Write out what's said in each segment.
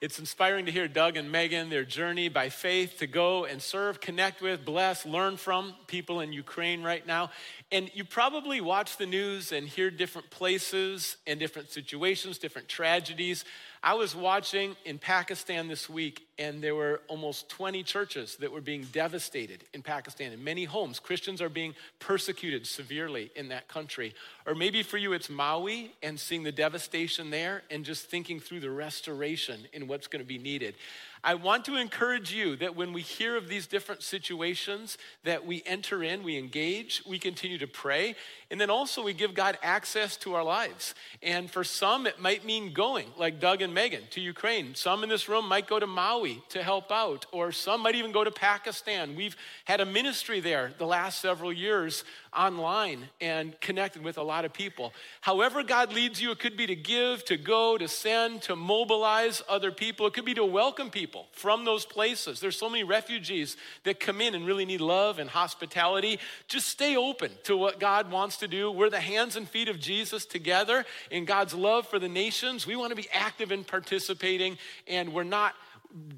It's inspiring to hear Doug and Megan, their journey by faith to go and serve, connect with, bless, learn from people in Ukraine right now. And you probably watch the news and hear different places and different situations, different tragedies. I was watching in Pakistan this week, and there were almost 20 churches that were being devastated in Pakistan. In many homes, Christians are being persecuted severely in that country. Or maybe for you, it's Maui and seeing the devastation there and just thinking through the restoration and what's going to be needed. I want to encourage you that when we hear of these different situations, that we enter in, we engage, we continue to pray, and then also we give God access to our lives. And for some, it might mean going, like Doug and Megan, to Ukraine. Some in this room might go to Maui to help out, or some might even go to Pakistan. We've had a ministry there the last several years online and connected with a lot of people. However, God leads you, it could be to give, to go, to send, to mobilize other people, it could be to welcome people from those places. There's so many refugees that come in and really need love and hospitality. Just stay open to what God wants to do. We're the hands and feet of Jesus together in God's love for the nations. We want to be active in participating, and we're not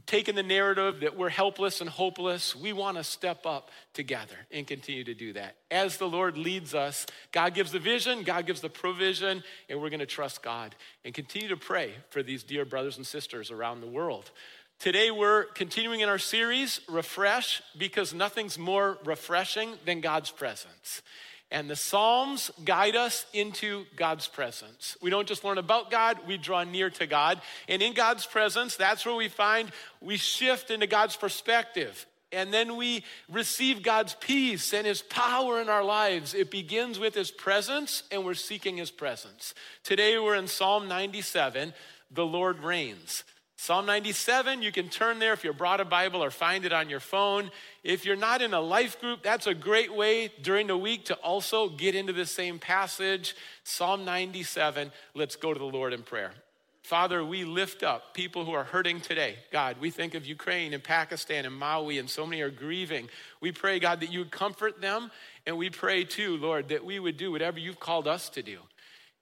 taking the narrative that we're helpless and hopeless. We want to step up together and continue to do that. As the Lord leads us, God gives the vision, God gives the provision, and we're going to trust God and continue to pray for these dear brothers and sisters around the world. Today, we're continuing in our series, Refresh, because nothing's more refreshing than God's presence. And the Psalms guide us into God's presence. We don't just learn about God, we draw near to God. And in God's presence, that's where we find we shift into God's perspective. And then we receive God's peace and His power in our lives. It begins with His presence, and we're seeking His presence. Today, we're in Psalm 97 The Lord reigns. Psalm 97, you can turn there if you brought a Bible or find it on your phone. If you're not in a life group, that's a great way during the week to also get into the same passage. Psalm 97, let's go to the Lord in prayer. Father, we lift up people who are hurting today. God, we think of Ukraine and Pakistan and Maui, and so many are grieving. We pray, God, that you would comfort them. And we pray too, Lord, that we would do whatever you've called us to do.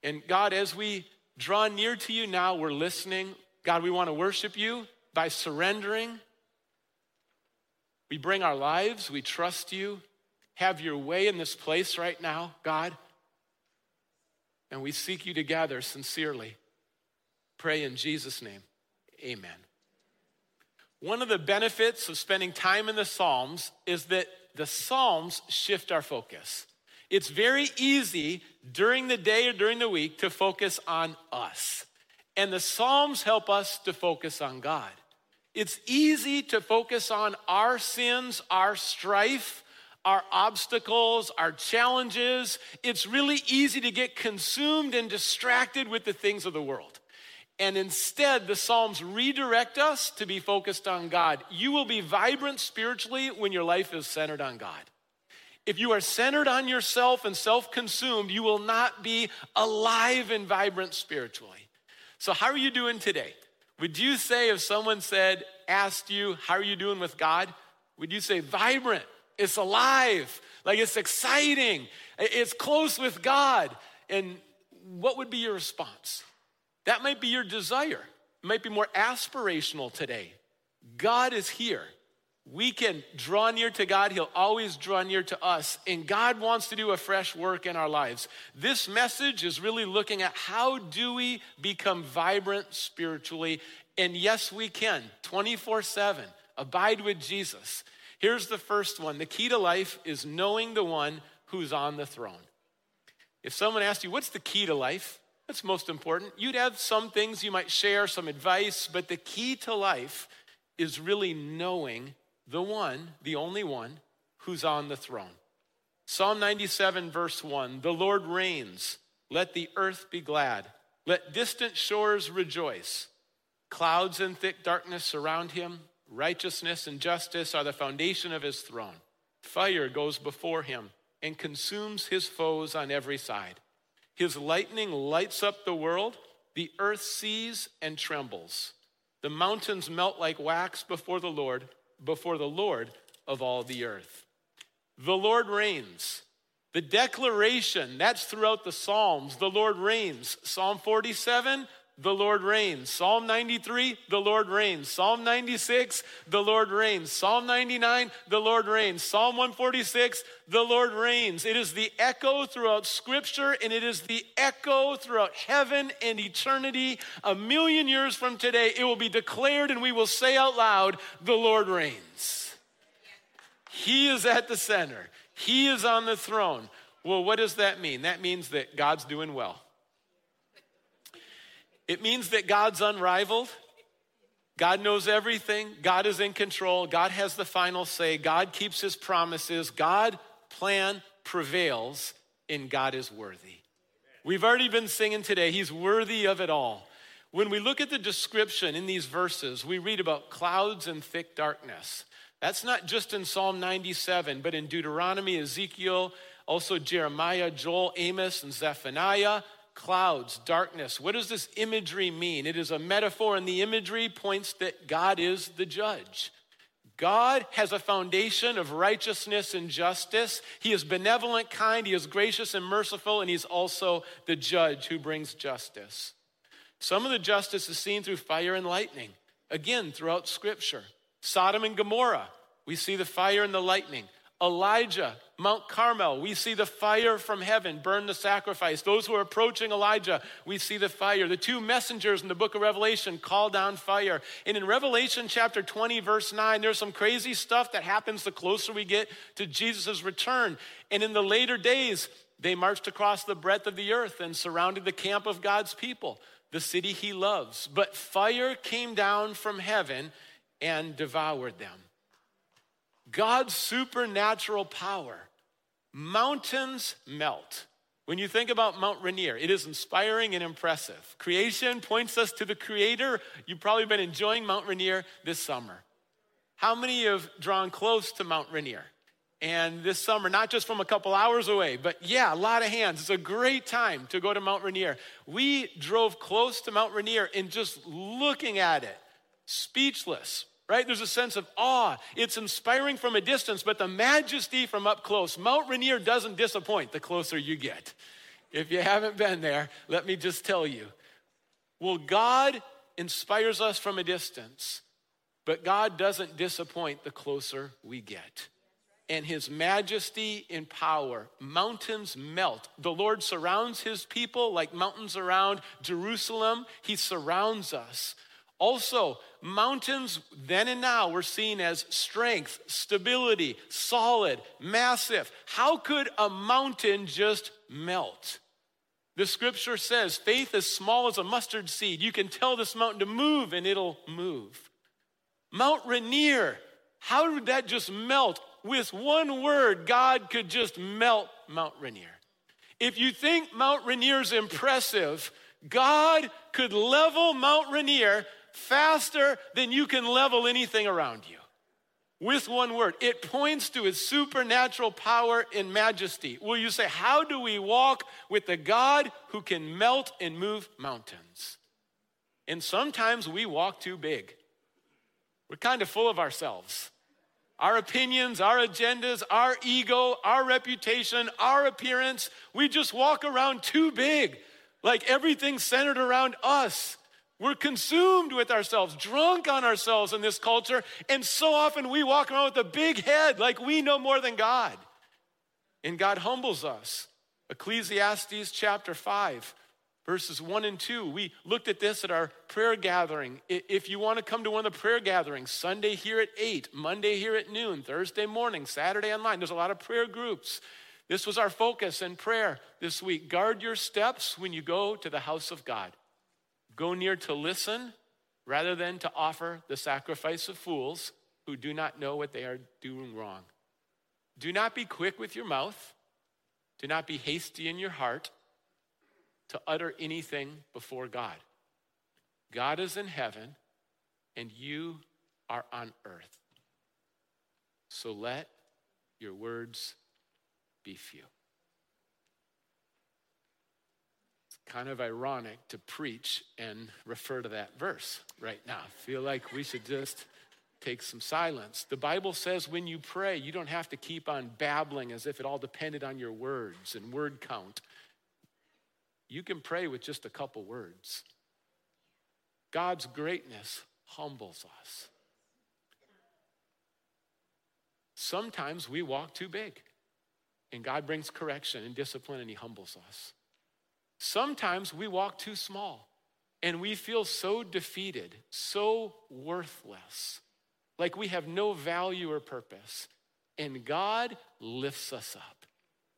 And God, as we draw near to you now, we're listening. God, we want to worship you by surrendering. We bring our lives, we trust you. Have your way in this place right now, God. And we seek you together sincerely. Pray in Jesus' name. Amen. One of the benefits of spending time in the Psalms is that the Psalms shift our focus. It's very easy during the day or during the week to focus on us. And the Psalms help us to focus on God. It's easy to focus on our sins, our strife, our obstacles, our challenges. It's really easy to get consumed and distracted with the things of the world. And instead, the Psalms redirect us to be focused on God. You will be vibrant spiritually when your life is centered on God. If you are centered on yourself and self consumed, you will not be alive and vibrant spiritually. So, how are you doing today? Would you say, if someone said, asked you, how are you doing with God? Would you say, vibrant, it's alive, like it's exciting, it's close with God? And what would be your response? That might be your desire. It might be more aspirational today. God is here we can draw near to God. He'll always draw near to us. And God wants to do a fresh work in our lives. This message is really looking at how do we become vibrant spiritually? And yes, we can 24 7. Abide with Jesus. Here's the first one the key to life is knowing the one who's on the throne. If someone asked you, What's the key to life? That's most important. You'd have some things you might share, some advice, but the key to life is really knowing the one, the only one, who's on the throne. Psalm 97, verse 1 The Lord reigns. Let the earth be glad. Let distant shores rejoice. Clouds and thick darkness surround him. Righteousness and justice are the foundation of his throne. Fire goes before him and consumes his foes on every side. His lightning lights up the world. The earth sees and trembles. The mountains melt like wax before the Lord before the Lord of all the earth. The Lord reigns. The declaration, that's throughout the Psalms. The Lord reigns. Psalm 47, the Lord reigns. Psalm 93, the Lord reigns. Psalm 96, the Lord reigns. Psalm 99, the Lord reigns. Psalm 146, the Lord reigns. It is the echo throughout Scripture and it is the echo throughout heaven and eternity. A million years from today, it will be declared and we will say out loud, the Lord reigns. He is at the center, He is on the throne. Well, what does that mean? That means that God's doing well. It means that God's unrivaled. God knows everything. God is in control. God has the final say. God keeps his promises. God plan prevails and God is worthy. We've already been singing today. He's worthy of it all. When we look at the description in these verses, we read about clouds and thick darkness. That's not just in Psalm 97, but in Deuteronomy, Ezekiel, also Jeremiah, Joel, Amos, and Zephaniah, clouds, darkness. What does this imagery mean? It is a metaphor, and the imagery points that God is the judge. God has a foundation of righteousness and justice. He is benevolent, kind, He is gracious and merciful, and He's also the judge who brings justice. Some of the justice is seen through fire and lightning. Again, throughout Scripture. Sodom and Gomorrah, we see the fire and the lightning. Elijah, Mount Carmel, we see the fire from heaven burn the sacrifice. Those who are approaching Elijah, we see the fire. The two messengers in the book of Revelation call down fire. And in Revelation chapter 20, verse 9, there's some crazy stuff that happens the closer we get to Jesus' return. And in the later days, they marched across the breadth of the earth and surrounded the camp of God's people, the city he loves. But fire came down from heaven and devoured them. God's supernatural power. Mountains melt. When you think about Mount Rainier, it is inspiring and impressive. Creation points us to the Creator. You've probably been enjoying Mount Rainier this summer. How many have drawn close to Mount Rainier? And this summer, not just from a couple hours away, but yeah, a lot of hands. It's a great time to go to Mount Rainier. We drove close to Mount Rainier and just looking at it, speechless right? There's a sense of awe. It's inspiring from a distance, but the majesty from up close. Mount Rainier doesn't disappoint the closer you get. If you haven't been there, let me just tell you. Well, God inspires us from a distance, but God doesn't disappoint the closer we get. And his majesty and power, mountains melt. The Lord surrounds his people like mountains around Jerusalem. He surrounds us. Also, mountains then and now were seen as strength, stability, solid, massive. How could a mountain just melt? The scripture says faith as small as a mustard seed. You can tell this mountain to move and it'll move. Mount Rainier, how did that just melt? With one word, God could just melt Mount Rainier. If you think Mount Rainier's impressive, God could level Mount Rainier faster than you can level anything around you. With one word, it points to his supernatural power and majesty. Will you say, How do we walk with the God who can melt and move mountains? And sometimes we walk too big. We're kind of full of ourselves. Our opinions, our agendas, our ego, our reputation, our appearance, we just walk around too big, like everything's centered around us. We're consumed with ourselves, drunk on ourselves in this culture, and so often we walk around with a big head like we know more than God. And God humbles us. Ecclesiastes chapter 5, verses 1 and 2. We looked at this at our prayer gathering. If you want to come to one of the prayer gatherings, Sunday here at 8, Monday here at noon, Thursday morning, Saturday online, there's a lot of prayer groups. This was our focus in prayer this week. Guard your steps when you go to the house of God. Go near to listen rather than to offer the sacrifice of fools who do not know what they are doing wrong. Do not be quick with your mouth. Do not be hasty in your heart to utter anything before God. God is in heaven and you are on earth. So let your words be few. Kind of ironic to preach and refer to that verse right now. I feel like we should just take some silence. The Bible says when you pray, you don't have to keep on babbling as if it all depended on your words and word count. You can pray with just a couple words. God's greatness humbles us. Sometimes we walk too big, and God brings correction and discipline, and He humbles us. Sometimes we walk too small, and we feel so defeated, so worthless, like we have no value or purpose. And God lifts us up.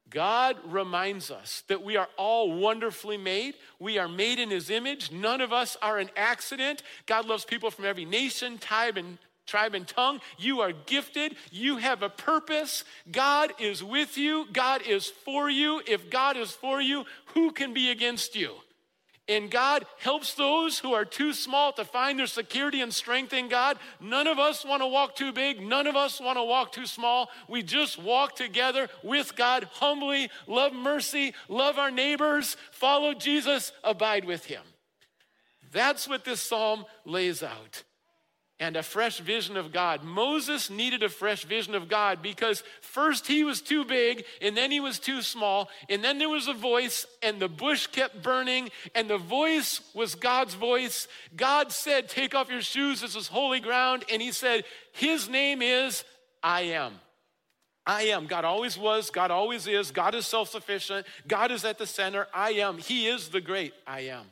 God reminds us that we are all wonderfully made. We are made in His image. None of us are an accident. God loves people from every nation, tribe, and tribe and tongue. You are gifted. You have a purpose. God is with you. God is for you. If God is for you, who can be against you? And God helps those who are too small to find their security and strength in God. None of us want to walk too big. None of us want to walk too small. We just walk together with God humbly, love mercy, love our neighbors, follow Jesus, abide with Him. That's what this psalm lays out and a fresh vision of God. Moses needed a fresh vision of God because first he was too big, and then he was too small, and then there was a voice, and the bush kept burning, and the voice was God's voice. God said, Take off your shoes, this is holy ground. And he said, His name is I am. I am. God always was, God always is, God is self sufficient, God is at the center. I am. He is the great I am.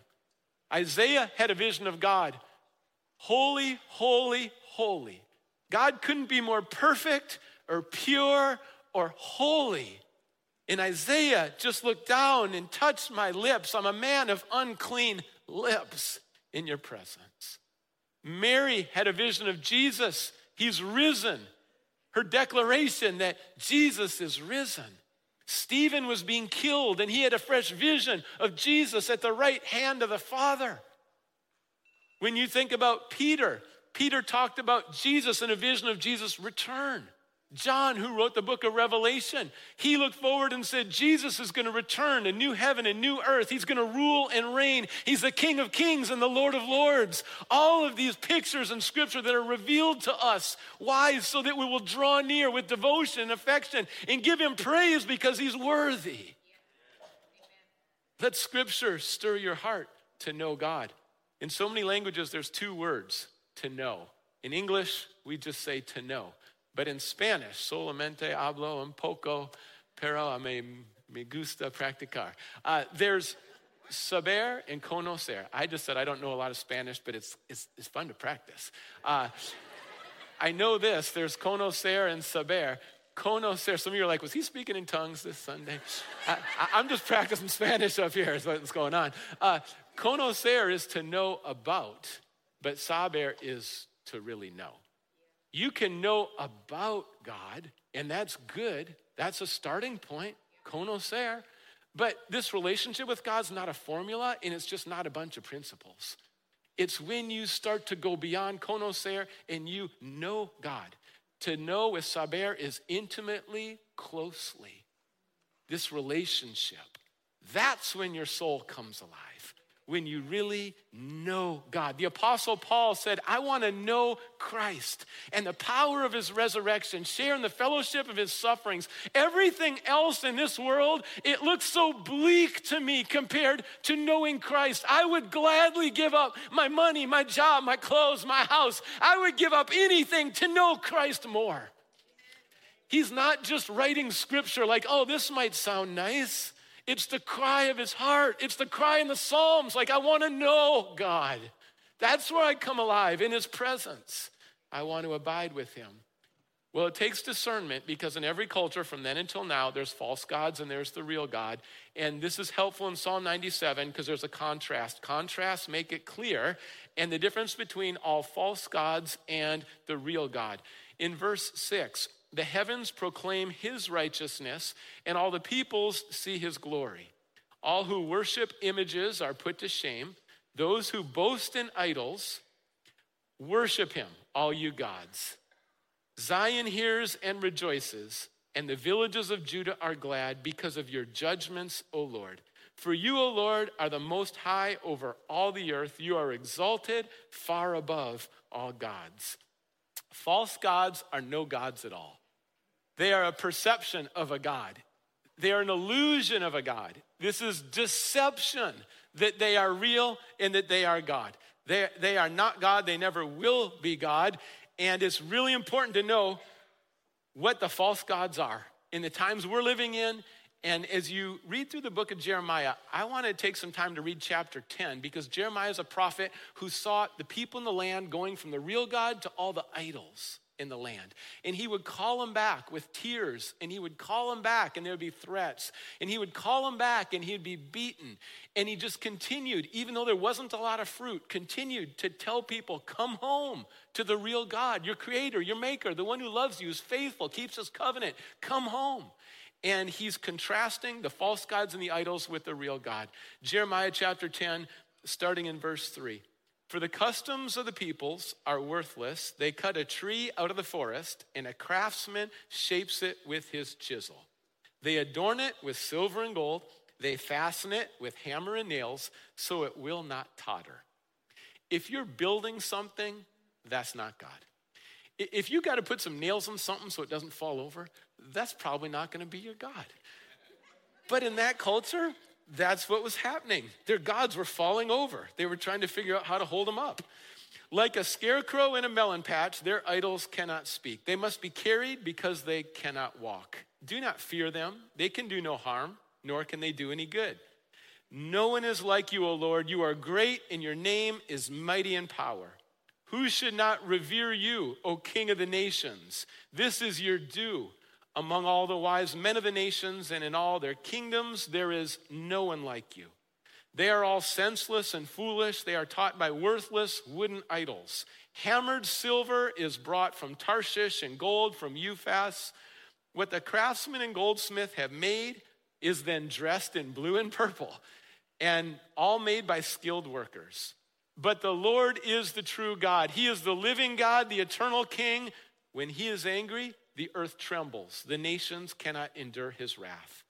Isaiah had a vision of God. Holy, holy, holy. God couldn't be more perfect or pure or holy. And Isaiah just looked down and touched my lips. I'm a man of unclean lips in your presence. Mary had a vision of Jesus. He's risen. Her declaration that Jesus is risen. Stephen was being killed and he had a fresh vision of Jesus at the right hand of the Father. When you think about Peter, Peter talked about Jesus in a vision of Jesus' return. John, who wrote the book of Revelation, he looked forward and said, Jesus is going to return, a new heaven and new earth. He's going to rule and reign. He's the King of kings and the Lord of lords. All of these pictures in scripture that are revealed to us. Why? So that we will draw near with devotion and affection and give him praise because he's worthy. Let scripture stir your heart to know God. In so many languages, there's two words to know. In English, we just say to know. But in Spanish, solamente hablo un poco, pero a me, me gusta practicar. Uh, there's saber and conocer. I just said I don't know a lot of Spanish, but it's, it's, it's fun to practice. Uh, I know this there's conocer and saber. Conocer, some of you are like, was he speaking in tongues this Sunday? I, am just practicing Spanish up here, is what's going on. Uh, Conocer is to know about, but saber is to really know. You can know about God, and that's good. That's a starting point. Conocer. But this relationship with God's not a formula, and it's just not a bunch of principles. It's when you start to go beyond conocer and you know God. To know with saber is intimately, closely. This relationship. That's when your soul comes alive when you really know God. The Apostle Paul said, I want to know Christ and the power of his resurrection, share in the fellowship of his sufferings. Everything else in this world, it looks so bleak to me compared to knowing Christ. I would gladly give up my money, my job, my clothes, my house. I would give up anything to know Christ more. He's not just writing scripture like, oh, this might sound nice. It's the cry of his heart. It's the cry in the Psalms, like, I want to know God. That's where I come alive, in his presence. I want to abide with him. Well, it takes discernment because in every culture from then until now, there's false gods and there's the real God. And this is helpful in Psalm 97 because there's a contrast. Contrasts make it clear and the difference between all false gods and the real God. In verse 6, the heavens proclaim his righteousness, and all the peoples see his glory. All who worship images are put to shame. Those who boast in idols, worship him, all you gods. Zion hears and rejoices, and the villages of Judah are glad because of your judgments, O Lord. For you, O Lord, are the most high over all the earth. You are exalted far above all gods. False gods are no gods at all. They are a perception of a God. They are an illusion of a God. This is deception that they are real and that they are God. They, they are not God, they never will be God. And it's really important to know what the false gods are in the times we're living in. And as you read through the book of Jeremiah, I want to take some time to read chapter 10 because Jeremiah is a prophet who saw the people in the land going from the real God to all the idols in the land. And he would call them back with tears, and he would call them back, and there would be threats. And he would call them back, and he'd be beaten. And he just continued, even though there wasn't a lot of fruit, continued to tell people, Come home to the real God, your creator, your maker, the one who loves you, is faithful, keeps his covenant. Come home. And he's contrasting the false gods and the idols with the real God. Jeremiah chapter 10, starting in verse 3. For the customs of the peoples are worthless. They cut a tree out of the forest, and a craftsman shapes it with his chisel. They adorn it with silver and gold. They fasten it with hammer and nails, so it will not totter. If you're building something, that's not God. If you got to put some nails on something so it doesn't fall over, that's probably not going to be your God. But in that culture, that's what was happening. Their gods were falling over. They were trying to figure out how to hold them up. Like a scarecrow in a melon patch, their idols cannot speak. They must be carried because they cannot walk. Do not fear them. They can do no harm, nor can they do any good. No one is like you, O Lord. You are great, and your name is mighty in power. Who should not revere you, O King of the nations? This is your due. Among all the wise men of the nations and in all their kingdoms, there is no one like you. They are all senseless and foolish. They are taught by worthless wooden idols. Hammered silver is brought from Tarshish and gold from Uphaz. What the craftsman and goldsmith have made is then dressed in blue and purple, and all made by skilled workers. But the Lord is the true God. He is the living God, the eternal King. When he is angry, the earth trembles. The nations cannot endure his wrath.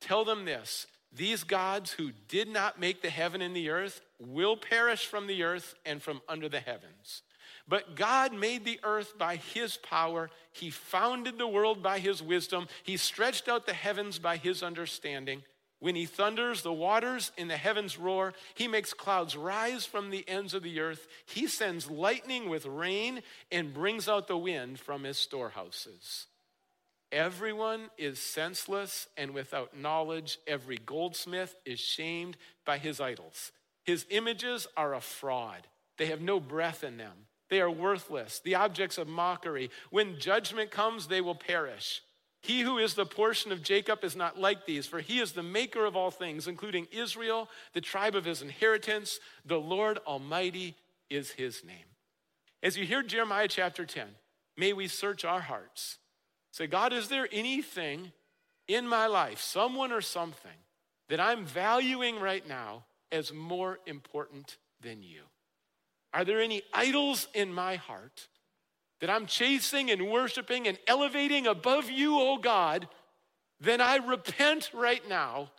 Tell them this these gods who did not make the heaven and the earth will perish from the earth and from under the heavens. But God made the earth by his power. He founded the world by his wisdom. He stretched out the heavens by his understanding. When he thunders, the waters in the heavens roar. He makes clouds rise from the ends of the earth. He sends lightning with rain and brings out the wind from his storehouses. Everyone is senseless and without knowledge. Every goldsmith is shamed by his idols. His images are a fraud, they have no breath in them. They are worthless, the objects of mockery. When judgment comes, they will perish. He who is the portion of Jacob is not like these, for he is the maker of all things, including Israel, the tribe of his inheritance. The Lord Almighty is his name. As you hear Jeremiah chapter 10, may we search our hearts. Say, God, is there anything in my life, someone or something, that I'm valuing right now as more important than you? Are there any idols in my heart that I'm chasing and worshiping and elevating above you, oh God, then I repent right now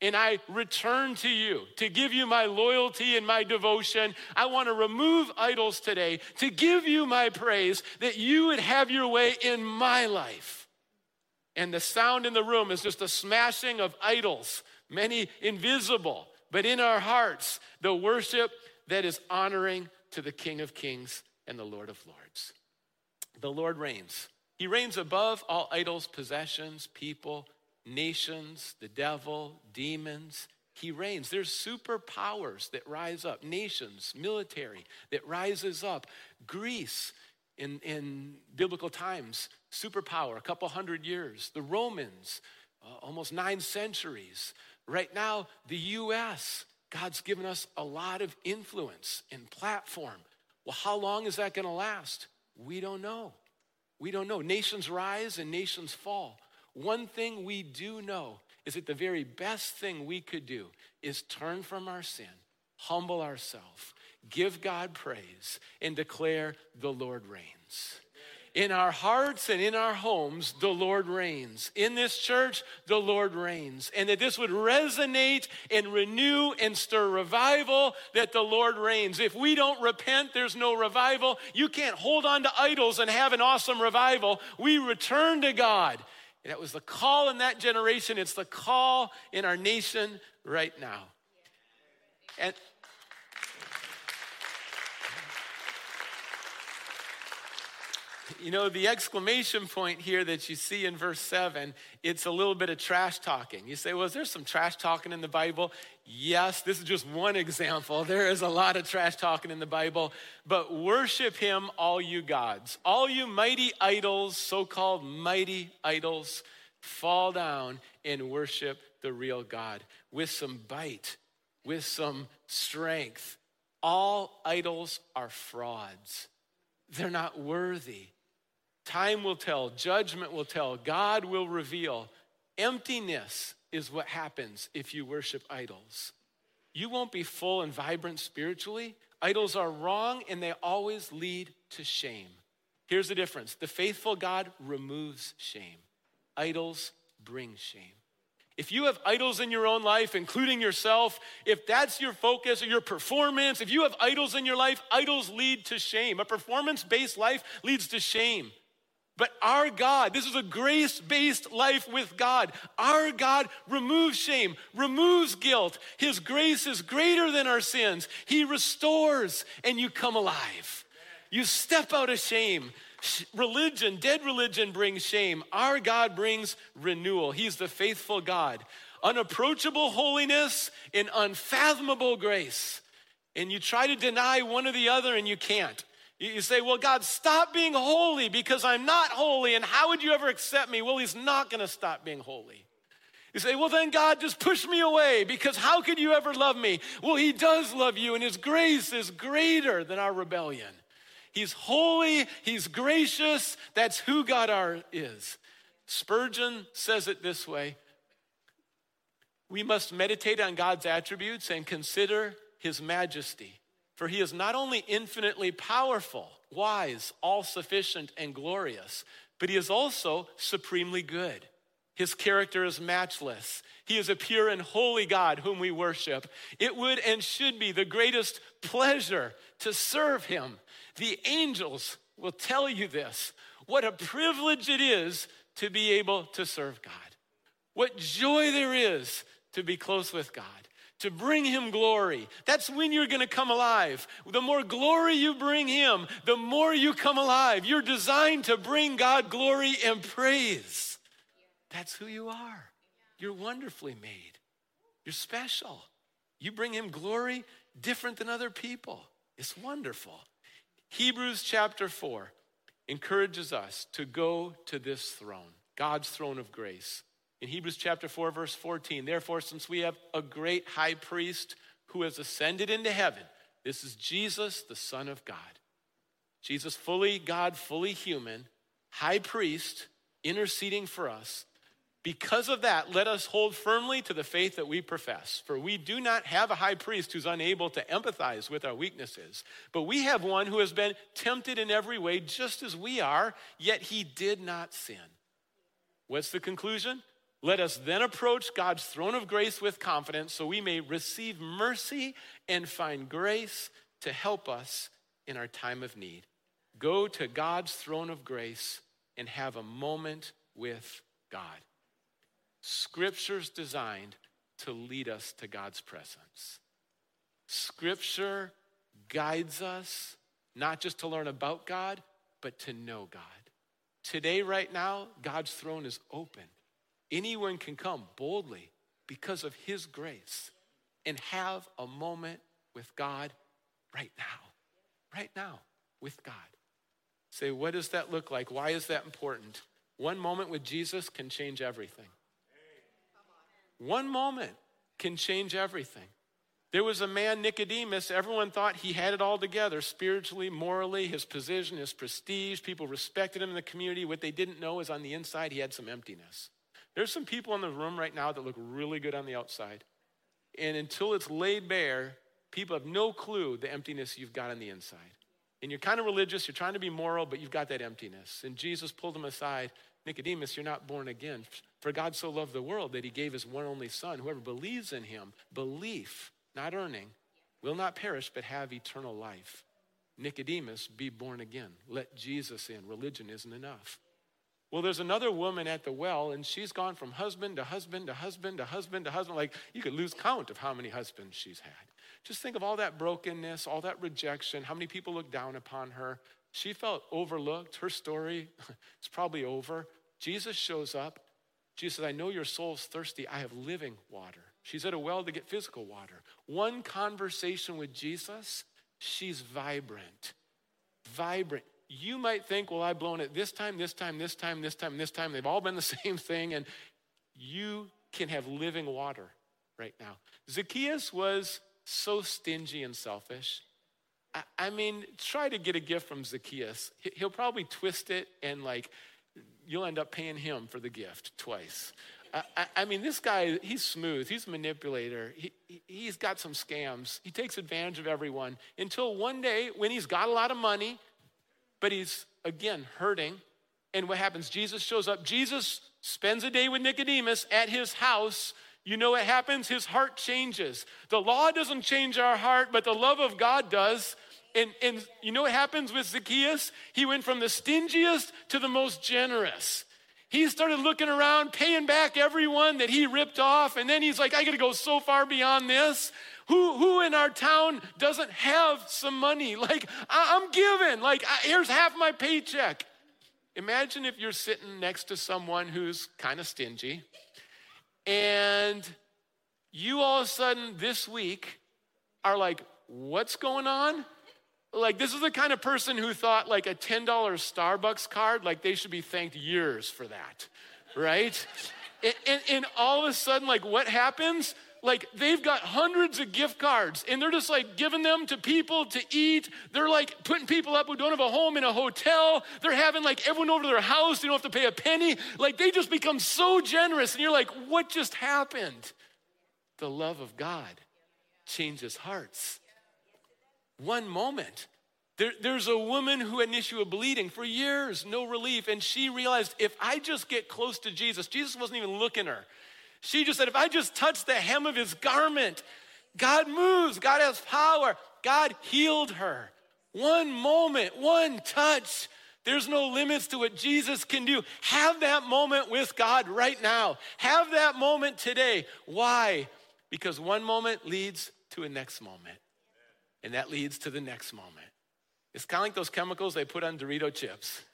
and I return to you to give you my loyalty and my devotion. I want to remove idols today to give you my praise that you would have your way in my life. And the sound in the room is just a smashing of idols, many invisible, but in our hearts, the worship that is honoring to the King of Kings and the Lord of Lords. The Lord reigns. He reigns above all idols, possessions, people, nations, the devil, demons. He reigns. There's superpowers that rise up, nations, military that rises up. Greece in, in biblical times, superpower, a couple hundred years. The Romans, uh, almost nine centuries. Right now, the US, God's given us a lot of influence and platform. Well, how long is that going to last? We don't know. We don't know. Nations rise and nations fall. One thing we do know is that the very best thing we could do is turn from our sin, humble ourselves, give God praise, and declare the Lord reigns. In our hearts and in our homes, the Lord reigns. In this church, the Lord reigns. And that this would resonate and renew and stir revival that the Lord reigns. If we don't repent, there's no revival. You can't hold on to idols and have an awesome revival. We return to God. That was the call in that generation. It's the call in our nation right now. And You know, the exclamation point here that you see in verse 7, it's a little bit of trash talking. You say, well, is there some trash talking in the Bible? Yes, this is just one example. There is a lot of trash talking in the Bible. But worship him, all you gods. All you mighty idols, so called mighty idols, fall down and worship the real God with some bite, with some strength. All idols are frauds, they're not worthy. Time will tell, judgment will tell, God will reveal. Emptiness is what happens if you worship idols. You won't be full and vibrant spiritually. Idols are wrong and they always lead to shame. Here's the difference the faithful God removes shame, idols bring shame. If you have idols in your own life, including yourself, if that's your focus or your performance, if you have idols in your life, idols lead to shame. A performance based life leads to shame. But our God, this is a grace based life with God. Our God removes shame, removes guilt. His grace is greater than our sins. He restores, and you come alive. You step out of shame. Religion, dead religion brings shame. Our God brings renewal. He's the faithful God. Unapproachable holiness and unfathomable grace. And you try to deny one or the other, and you can't. You say, Well, God, stop being holy because I'm not holy, and how would you ever accept me? Well, He's not going to stop being holy. You say, Well, then, God, just push me away because how could you ever love me? Well, He does love you, and His grace is greater than our rebellion. He's holy, He's gracious. That's who God are, is. Spurgeon says it this way We must meditate on God's attributes and consider His majesty. For he is not only infinitely powerful, wise, all sufficient, and glorious, but he is also supremely good. His character is matchless. He is a pure and holy God whom we worship. It would and should be the greatest pleasure to serve him. The angels will tell you this what a privilege it is to be able to serve God. What joy there is to be close with God to bring him glory. That's when you're going to come alive. The more glory you bring him, the more you come alive. You're designed to bring God glory and praise. That's who you are. You're wonderfully made. You're special. You bring him glory different than other people. It's wonderful. Hebrews chapter 4 encourages us to go to this throne, God's throne of grace. In Hebrews chapter 4, verse 14, therefore, since we have a great high priest who has ascended into heaven, this is Jesus, the Son of God. Jesus, fully God, fully human, high priest, interceding for us. Because of that, let us hold firmly to the faith that we profess. For we do not have a high priest who's unable to empathize with our weaknesses, but we have one who has been tempted in every way, just as we are, yet he did not sin. What's the conclusion? Let us then approach God's throne of grace with confidence so we may receive mercy and find grace to help us in our time of need. Go to God's throne of grace and have a moment with God. Scripture's designed to lead us to God's presence. Scripture guides us not just to learn about God, but to know God. Today, right now, God's throne is open. Anyone can come boldly because of His grace and have a moment with God right now. Right now, with God. Say, what does that look like? Why is that important? One moment with Jesus can change everything. One moment can change everything. There was a man, Nicodemus, everyone thought he had it all together spiritually, morally, his position, his prestige. People respected him in the community. What they didn't know is on the inside, he had some emptiness. There's some people in the room right now that look really good on the outside. And until it's laid bare, people have no clue the emptiness you've got on the inside. And you're kind of religious, you're trying to be moral, but you've got that emptiness. And Jesus pulled him aside Nicodemus, you're not born again. For God so loved the world that he gave his one only Son. Whoever believes in him, belief, not earning, will not perish but have eternal life. Nicodemus, be born again. Let Jesus in. Religion isn't enough. Well, there's another woman at the well, and she's gone from husband to husband to husband to husband to husband. Like you could lose count of how many husbands she's had. Just think of all that brokenness, all that rejection, how many people look down upon her. She felt overlooked. Her story is probably over. Jesus shows up. Jesus says, I know your soul's thirsty. I have living water. She's at a well to get physical water. One conversation with Jesus, she's vibrant. Vibrant. You might think, well, I've blown it this time, this time, this time, this time, this time. They've all been the same thing. And you can have living water right now. Zacchaeus was so stingy and selfish. I, mean, try to get a gift from Zacchaeus. He'll probably twist it and like you'll end up paying him for the gift twice. I, I, mean, this guy, he's smooth. He's a manipulator. He, he's got some scams. He takes advantage of everyone until one day when he's got a lot of money, but he's, again, hurting. And what happens? Jesus shows up. Jesus spends a day with Nicodemus at his house you know what happens? His heart changes. The law doesn't change our heart, but the love of God does. And, and you know what happens with Zacchaeus? He went from the stingiest to the most generous. He started looking around, paying back everyone that he ripped off, and then he's like, I gotta go so far beyond this. Who, who in our town doesn't have some money? Like, I, am giving, like, I, here's half my paycheck. Imagine if you're sitting next to someone who's kind of stingy and you all of a sudden this week are like, what's going on? Like, this is the kind of person who thought like a $10 Starbucks card, like they should be thanked years for that, right? and, and, and all of a sudden, like, what happens? Like they've got hundreds of gift cards and they're just like giving them to people to eat. They're like putting people up who don't have a home in a hotel. They're having like everyone over to their house. They don't have to pay a penny. Like they just become so generous. And you're like, what just happened? The love of God changes hearts. One moment. There, there's a woman who had an issue of bleeding for years, no relief. And she realized if I just get close to Jesus, Jesus wasn't even looking her. She just said, if I just touch the hem of his garment, God moves, God has power. God healed her. One moment, one touch. There's no limits to what Jesus can do. Have that moment with God right now. Have that moment today. Why? Because one moment leads to a next moment, and that leads to the next moment. It's kind of like those chemicals they put on Dorito chips.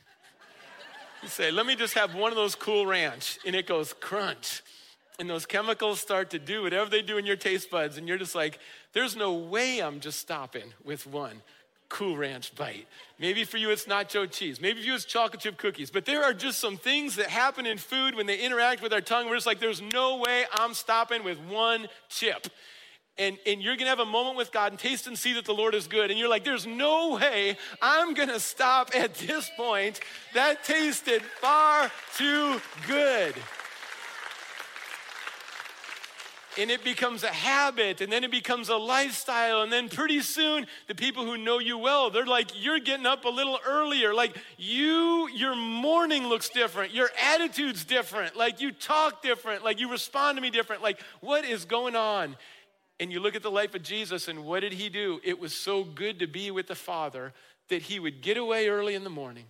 You say, let me just have one of those cool ranch, and it goes crunch and those chemicals start to do whatever they do in your taste buds, and you're just like, there's no way I'm just stopping with one Cool Ranch bite. Maybe for you it's nacho cheese. Maybe for you it's chocolate chip cookies. But there are just some things that happen in food when they interact with our tongue. We're just like, there's no way I'm stopping with one chip. And, and you're gonna have a moment with God and taste and see that the Lord is good. And you're like, there's no way I'm gonna stop at this point. That tasted far too good and it becomes a habit and then it becomes a lifestyle and then pretty soon the people who know you well they're like you're getting up a little earlier. Like you your morning looks different. Your attitude's different. Like you talk different. Like you respond to me different. Like what is going on? And you look at the life of Jesus and what did he do? It was so good to be with the father that he would get away early in the morning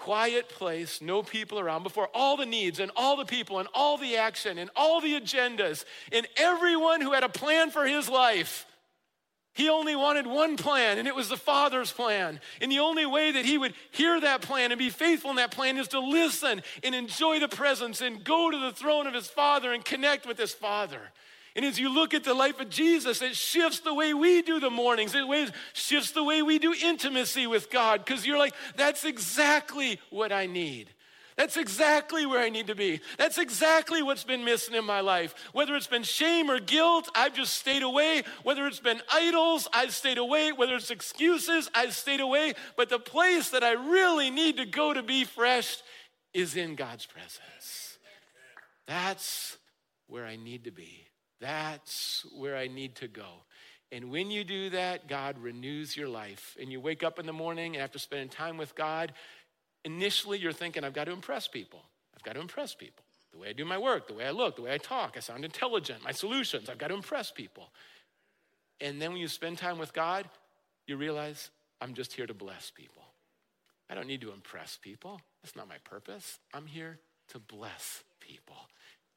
quiet place, no people around, before all the needs and all the people and all the action and all the agendas and everyone who had a plan for his life. He only wanted one plan, and it was the Father's plan. And the only way that he would hear that plan and be faithful in that plan is to listen and enjoy the presence and go to the throne of his Father and connect with his Father. And as you look at the life of Jesus, it shifts the way we do the mornings. It shifts the way we do intimacy with God because you're like, that's exactly what I need. That's exactly where I need to be. That's exactly what's been missing in my life. Whether it's been shame or guilt, I've just stayed away. Whether it's been idols, I've stayed away. Whether it's excuses, I've stayed away. But the place that I really need to go to be fresh is in God's presence. That's where I need to be. That's where I need to go. And when you do that, God renews your life. And you wake up in the morning and after spending time with God, initially you're thinking, I've got to impress people. I've got to impress people. The way I do my work, the way I look, the way I talk, I sound intelligent, my solutions, I've got to impress people. And then when you spend time with God, you realize, I'm just here to bless people. I don't need to impress people. That's not my purpose. I'm here to bless people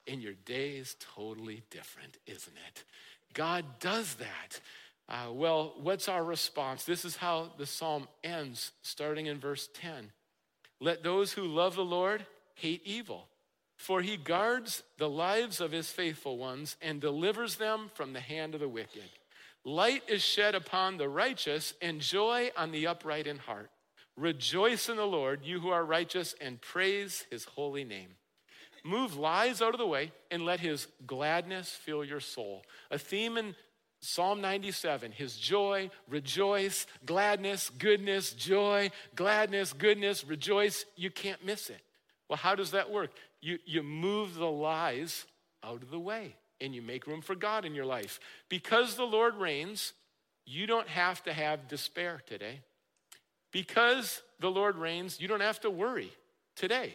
and your day is totally different, isn't it? God does that Uh, well, what's our response? This is how the psalm ends, starting in verse 10. Let those who love the Lord hate evil, for he guards the lives of his faithful ones and delivers them from the hand of the wicked. Light is shed upon the righteous and joy on the upright in heart. Rejoice in the Lord, you who are righteous, and praise his holy name. Move lies out of the way and let his gladness fill your soul. A theme in Psalm 97 his joy, rejoice, gladness, goodness, joy, gladness, goodness, rejoice. You can't miss it. Well, how does that work? You, you move the lies out of the way and you make room for God in your life. Because the Lord reigns, you don't have to have despair today. Because the Lord reigns, you don't have to worry today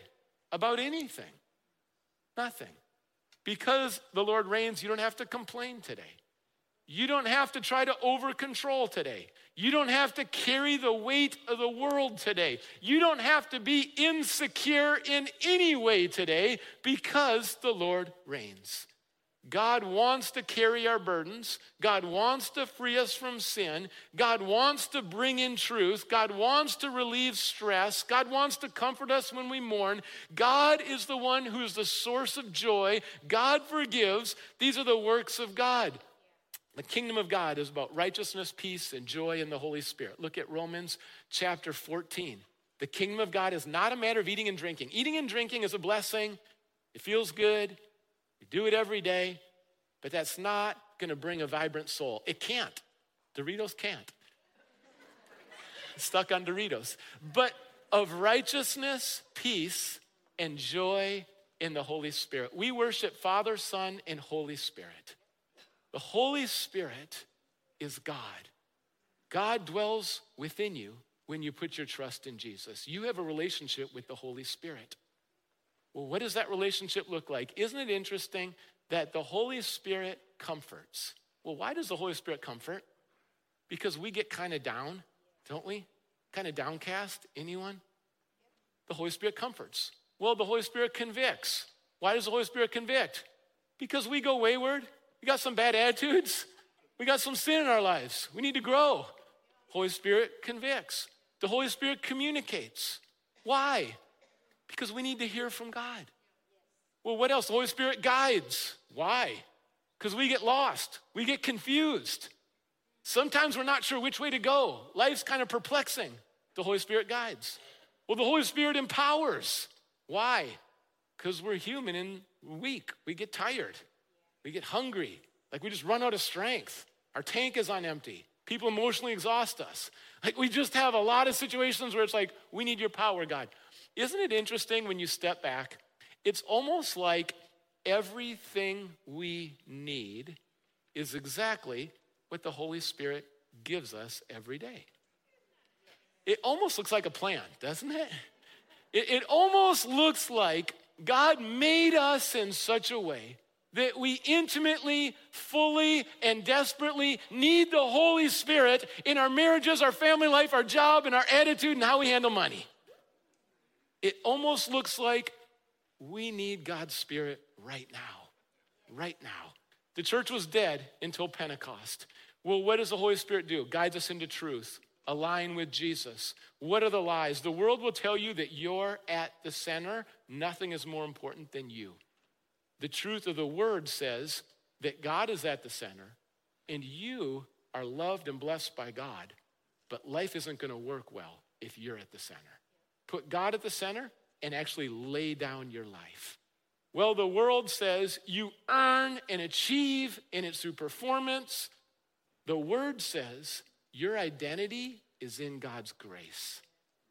about anything. Nothing. Because the Lord reigns, you don't have to complain today. You don't have to try to over control today. You don't have to carry the weight of the world today. You don't have to be insecure in any way today because the Lord reigns. God wants to carry our burdens. God wants to free us from sin. God wants to bring in truth. God wants to relieve stress. God wants to comfort us when we mourn. God is the one who is the source of joy. God forgives. These are the works of God. The kingdom of God is about righteousness, peace, and joy in the Holy Spirit. Look at Romans chapter 14. The kingdom of God is not a matter of eating and drinking. Eating and drinking is a blessing, it feels good, do it every day, but that's not gonna bring a vibrant soul. It can't. Doritos can't. Stuck on Doritos. But of righteousness, peace, and joy in the Holy Spirit. We worship Father, Son, and Holy Spirit. The Holy Spirit is God. God dwells within you when you put your trust in Jesus. You have a relationship with the Holy Spirit. Well, what does that relationship look like? Isn't it interesting that the Holy Spirit comforts? Well, why does the Holy Spirit comfort? Because we get kind of down, don't we? Kind of downcast. Anyone? The Holy Spirit comforts. Well, the Holy Spirit convicts. Why does the Holy Spirit convict? Because we go wayward we got some bad attitudes. We got some sin in our lives. We need to grow. Holy Spirit convicts. The Holy Spirit communicates. Why? Because we need to hear from God. Well, what else? The Holy Spirit guides. Why? Because we get lost, we get confused. Sometimes we're not sure which way to go. Life's kind of perplexing. The Holy Spirit guides. Well, the Holy Spirit empowers. Why? Because we're human and weak. We get tired. We get hungry, like we just run out of strength. Our tank is on empty. People emotionally exhaust us. Like we just have a lot of situations where it's like, we need your power, God. Isn't it interesting when you step back? It's almost like everything we need is exactly what the Holy Spirit gives us every day. It almost looks like a plan, doesn't it? It, it almost looks like God made us in such a way that we intimately, fully, and desperately need the Holy Spirit in our marriages, our family life, our job, and our attitude, and how we handle money. It almost looks like we need God's Spirit right now. Right now. The church was dead until Pentecost. Well, what does the Holy Spirit do? Guides us into truth, align with Jesus. What are the lies? The world will tell you that you're at the center. Nothing is more important than you. The truth of the word says that God is at the center and you are loved and blessed by God, but life isn't going to work well if you're at the center. Put God at the center and actually lay down your life. Well, the world says you earn and achieve, and it's through performance. The word says your identity is in God's grace.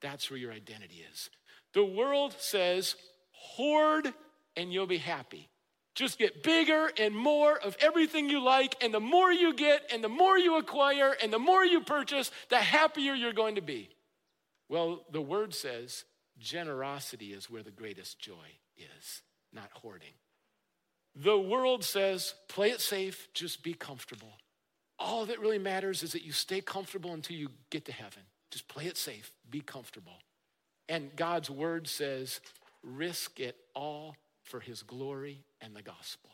That's where your identity is. The world says hoard and you'll be happy. Just get bigger and more of everything you like, and the more you get, and the more you acquire, and the more you purchase, the happier you're going to be. Well, the word says generosity is where the greatest joy is, not hoarding. The world says play it safe, just be comfortable. All that really matters is that you stay comfortable until you get to heaven. Just play it safe, be comfortable. And God's word says risk it all for his glory and the gospel.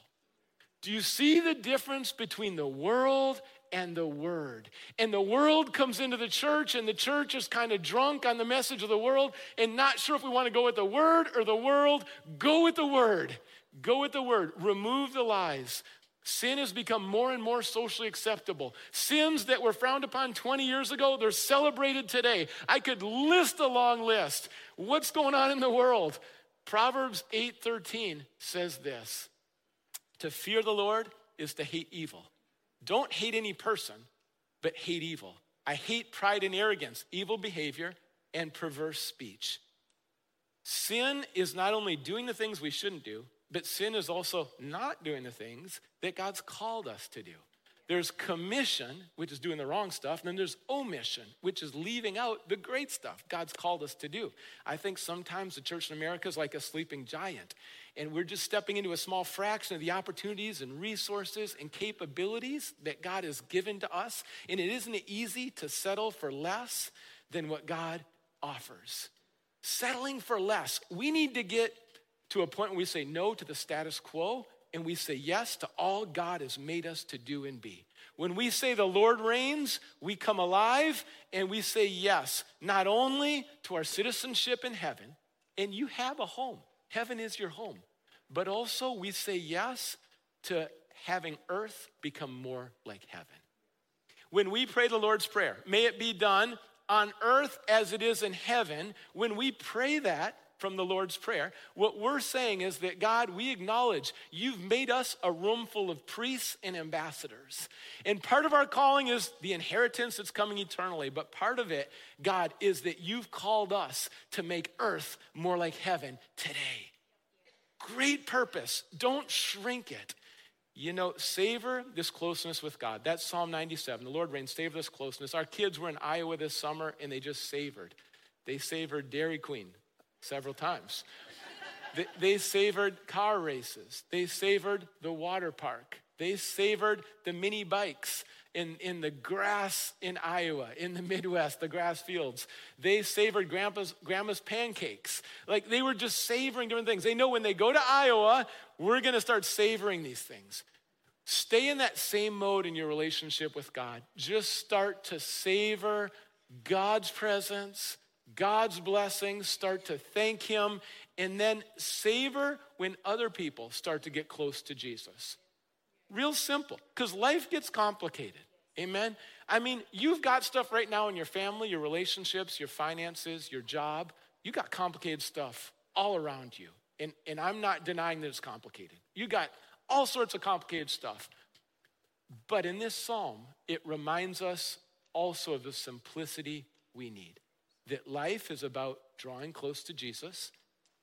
Do you see the difference between the world and the word? And the world comes into the church, and the church is kind of drunk on the message of the world and not sure if we want to go with the word or the world. Go with the word. Go with the word. Remove the lies. Sin has become more and more socially acceptable. Sins that were frowned upon 20 years ago, they're celebrated today. I could list a long list. What's going on in the world? Proverbs 8:13 says this. To fear the Lord is to hate evil. Don't hate any person, but hate evil. I hate pride and arrogance, evil behavior, and perverse speech. Sin is not only doing the things we shouldn't do, but sin is also not doing the things that God's called us to do. There's commission, which is doing the wrong stuff, and then there's omission, which is leaving out the great stuff God's called us to do. I think sometimes the church in America is like a sleeping giant, and we're just stepping into a small fraction of the opportunities and resources and capabilities that God has given to us. And it isn't easy to settle for less than what God offers. Settling for less. We need to get to a point where we say no to the status quo and we say yes to all God has made us to do and be. When we say the Lord reigns, we come alive and we say yes, not only to our citizenship in heaven, and you have a home, heaven is your home, but also we say yes to having earth become more like heaven. When we pray the Lord's Prayer, may it be done on earth as it is in heaven, when we pray that, from the Lord's Prayer, what we're saying is that God, we acknowledge you've made us a room full of priests and ambassadors. And part of our calling is the inheritance that's coming eternally. But part of it, God, is that you've called us to make earth more like heaven today. Great purpose. Don't shrink it. You know, savor this closeness with God. That's Psalm 97. The Lord reigns, savor this closeness. Our kids were in Iowa this summer and they just savored. They savored Dairy Queen several times. they, they savored car races, they savored the water park, they savored the mini bikes in, in the grass in Iowa, in the Midwest, the grass fields. They savored grandpa's, grandma's pancakes. Like they were just savoring different things. They know when they go to Iowa, we're gonna start savoring these things. Stay in that same mode in your relationship with God. Just start to savor God's presence, God's blessings, start to thank Him, and then savor when other people start to get close to Jesus. Real simple, because life gets complicated. Amen? I mean, you've got stuff right now in your family, your relationships, your finances, your job. You got complicated stuff all around you. And, and I'm not denying that it's complicated. You got all sorts of complicated stuff. But in this psalm, it reminds us also of the simplicity we need that life is about drawing close to Jesus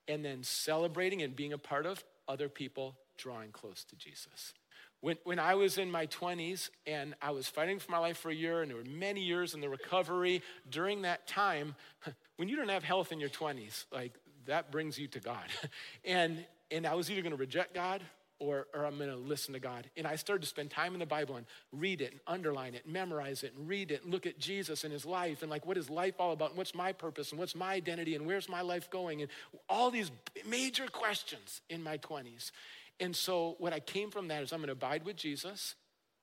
and then celebrating and being a part of other people drawing close to Jesus. When, when I was in my 20s and I was fighting for my life for a year, and there were many years in the recovery during that time, when you don't have health in your 20s, like that brings you to God. And, and I was either gonna reject God or, or I'm gonna listen to God. And I started to spend time in the Bible and read it and underline it and memorize it and read it and look at Jesus and his life and like what is life all about and what's my purpose and what's my identity and where's my life going and all these major questions in my 20s. And so what I came from that is I'm gonna abide with Jesus.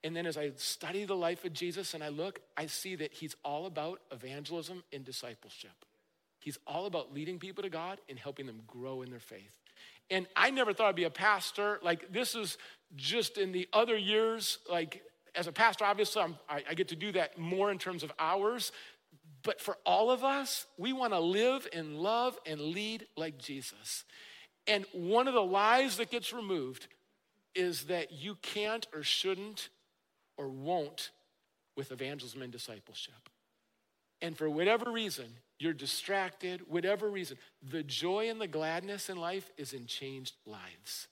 And then as I study the life of Jesus and I look, I see that he's all about evangelism and discipleship. He's all about leading people to God and helping them grow in their faith. And I never thought I'd be a pastor. Like, this is just in the other years, like, as a pastor, obviously, I, I get to do that more in terms of hours. But for all of us, we want to live and love and lead like Jesus. And one of the lies that gets removed is that you can't or shouldn't or won't with evangelism and discipleship. And for whatever reason, you're distracted, whatever reason, the joy and the gladness in life is in changed lives.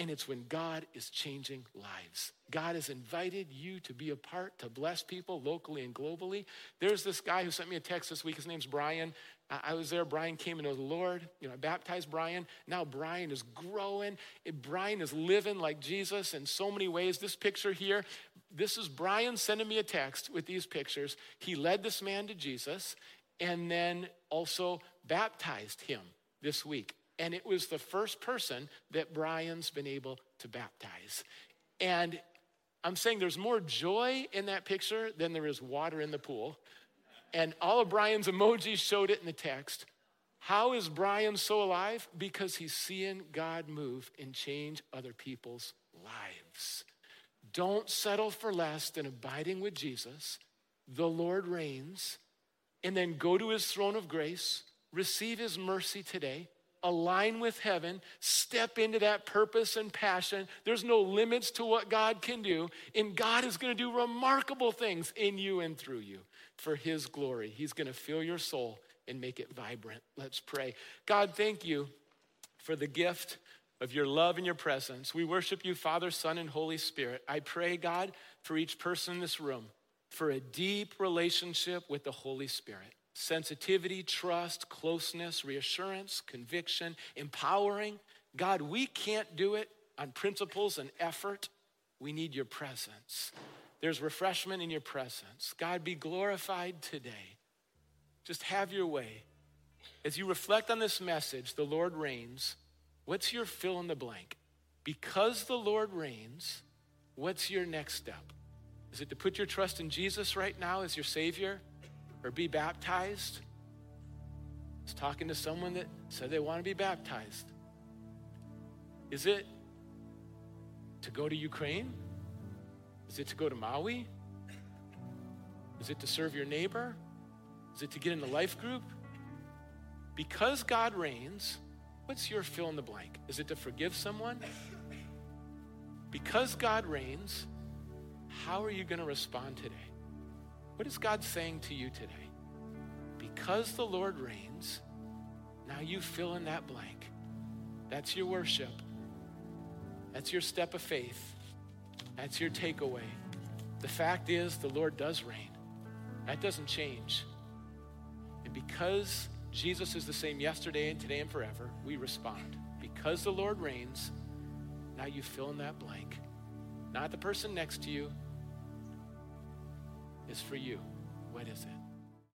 And it's when God is changing lives. God has invited you to be a part, to bless people locally and globally. There's this guy who sent me a text this week. His name's Brian. I was there. Brian came and know the Lord. You know, I baptized Brian. Now Brian is growing. Brian is living like Jesus in so many ways. This picture here, this is Brian sending me a text with these pictures. He led this man to Jesus and then also baptized him this week. And it was the first person that Brian's been able to baptize. And I'm saying there's more joy in that picture than there is water in the pool. And all of Brian's emojis showed it in the text. How is Brian so alive? Because he's seeing God move and change other people's lives. Don't settle for less than abiding with Jesus. The Lord reigns. And then go to his throne of grace, receive his mercy today, align with heaven, step into that purpose and passion. There's no limits to what God can do. And God is going to do remarkable things in you and through you for his glory. He's going to fill your soul and make it vibrant. Let's pray. God, thank you for the gift of your love and your presence. We worship you, Father, Son, and Holy Spirit. I pray, God, for each person in this room, for a deep relationship with the Holy Spirit. Sensitivity, trust, closeness, reassurance, conviction, empowering. God, we can't do it on principles and effort. We need your presence. There's refreshment in your presence. God, be glorified today. Just have your way. As you reflect on this message, the Lord reigns. What's your fill in the blank? Because the Lord reigns, what's your next step? Is it to put your trust in Jesus right now as your Savior or be baptized? I was talking to someone that said they want to be baptized. Is it to go to Ukraine? Is it to go to Maui? Is it to serve your neighbor? Is it to get in the life group? Because God reigns, what's your fill in the blank? Is it to forgive someone? Because God reigns, how are you going to respond today? What is God saying to you today? Because the Lord reigns, now you fill in that blank. That's your worship. That's your step of faith. That's your takeaway. The fact is, the Lord does reign. That doesn't change. And because Jesus is the same yesterday and today and forever, we respond. Because the Lord reigns, now you fill in that blank. Not the person next to you, is for you. What is it?